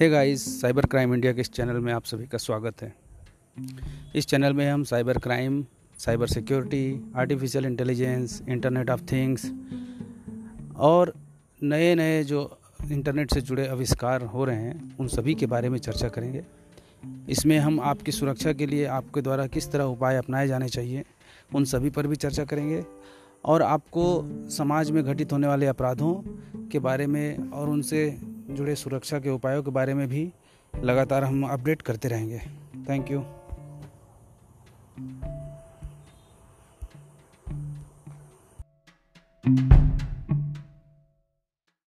Hey guys, cyber crime India के इस channel में आप सभी का स्वागत है। इस चैनल में हम cyber crime, cyber security, artificial intelligence, internet of things और नए नए जो इंटरनेट से जुड़े आविष्कार हो रहे हैं, उन सभी के बारे में चर्चा करेंगे। इसमें हम आपकी सुरक्षा के लिए, आपके द्वारा किस तरह उपाय अपनाए जाने चाहिए, उन सभी पर भी चर्चा करेंगे और आपको समाज में घटित होने वाले अपराधों के बारे में और उनसे जुड़े सुरक्षा के उपायों के बारे में भी लगातार हम अपडेट करते रहेंगे। Thank you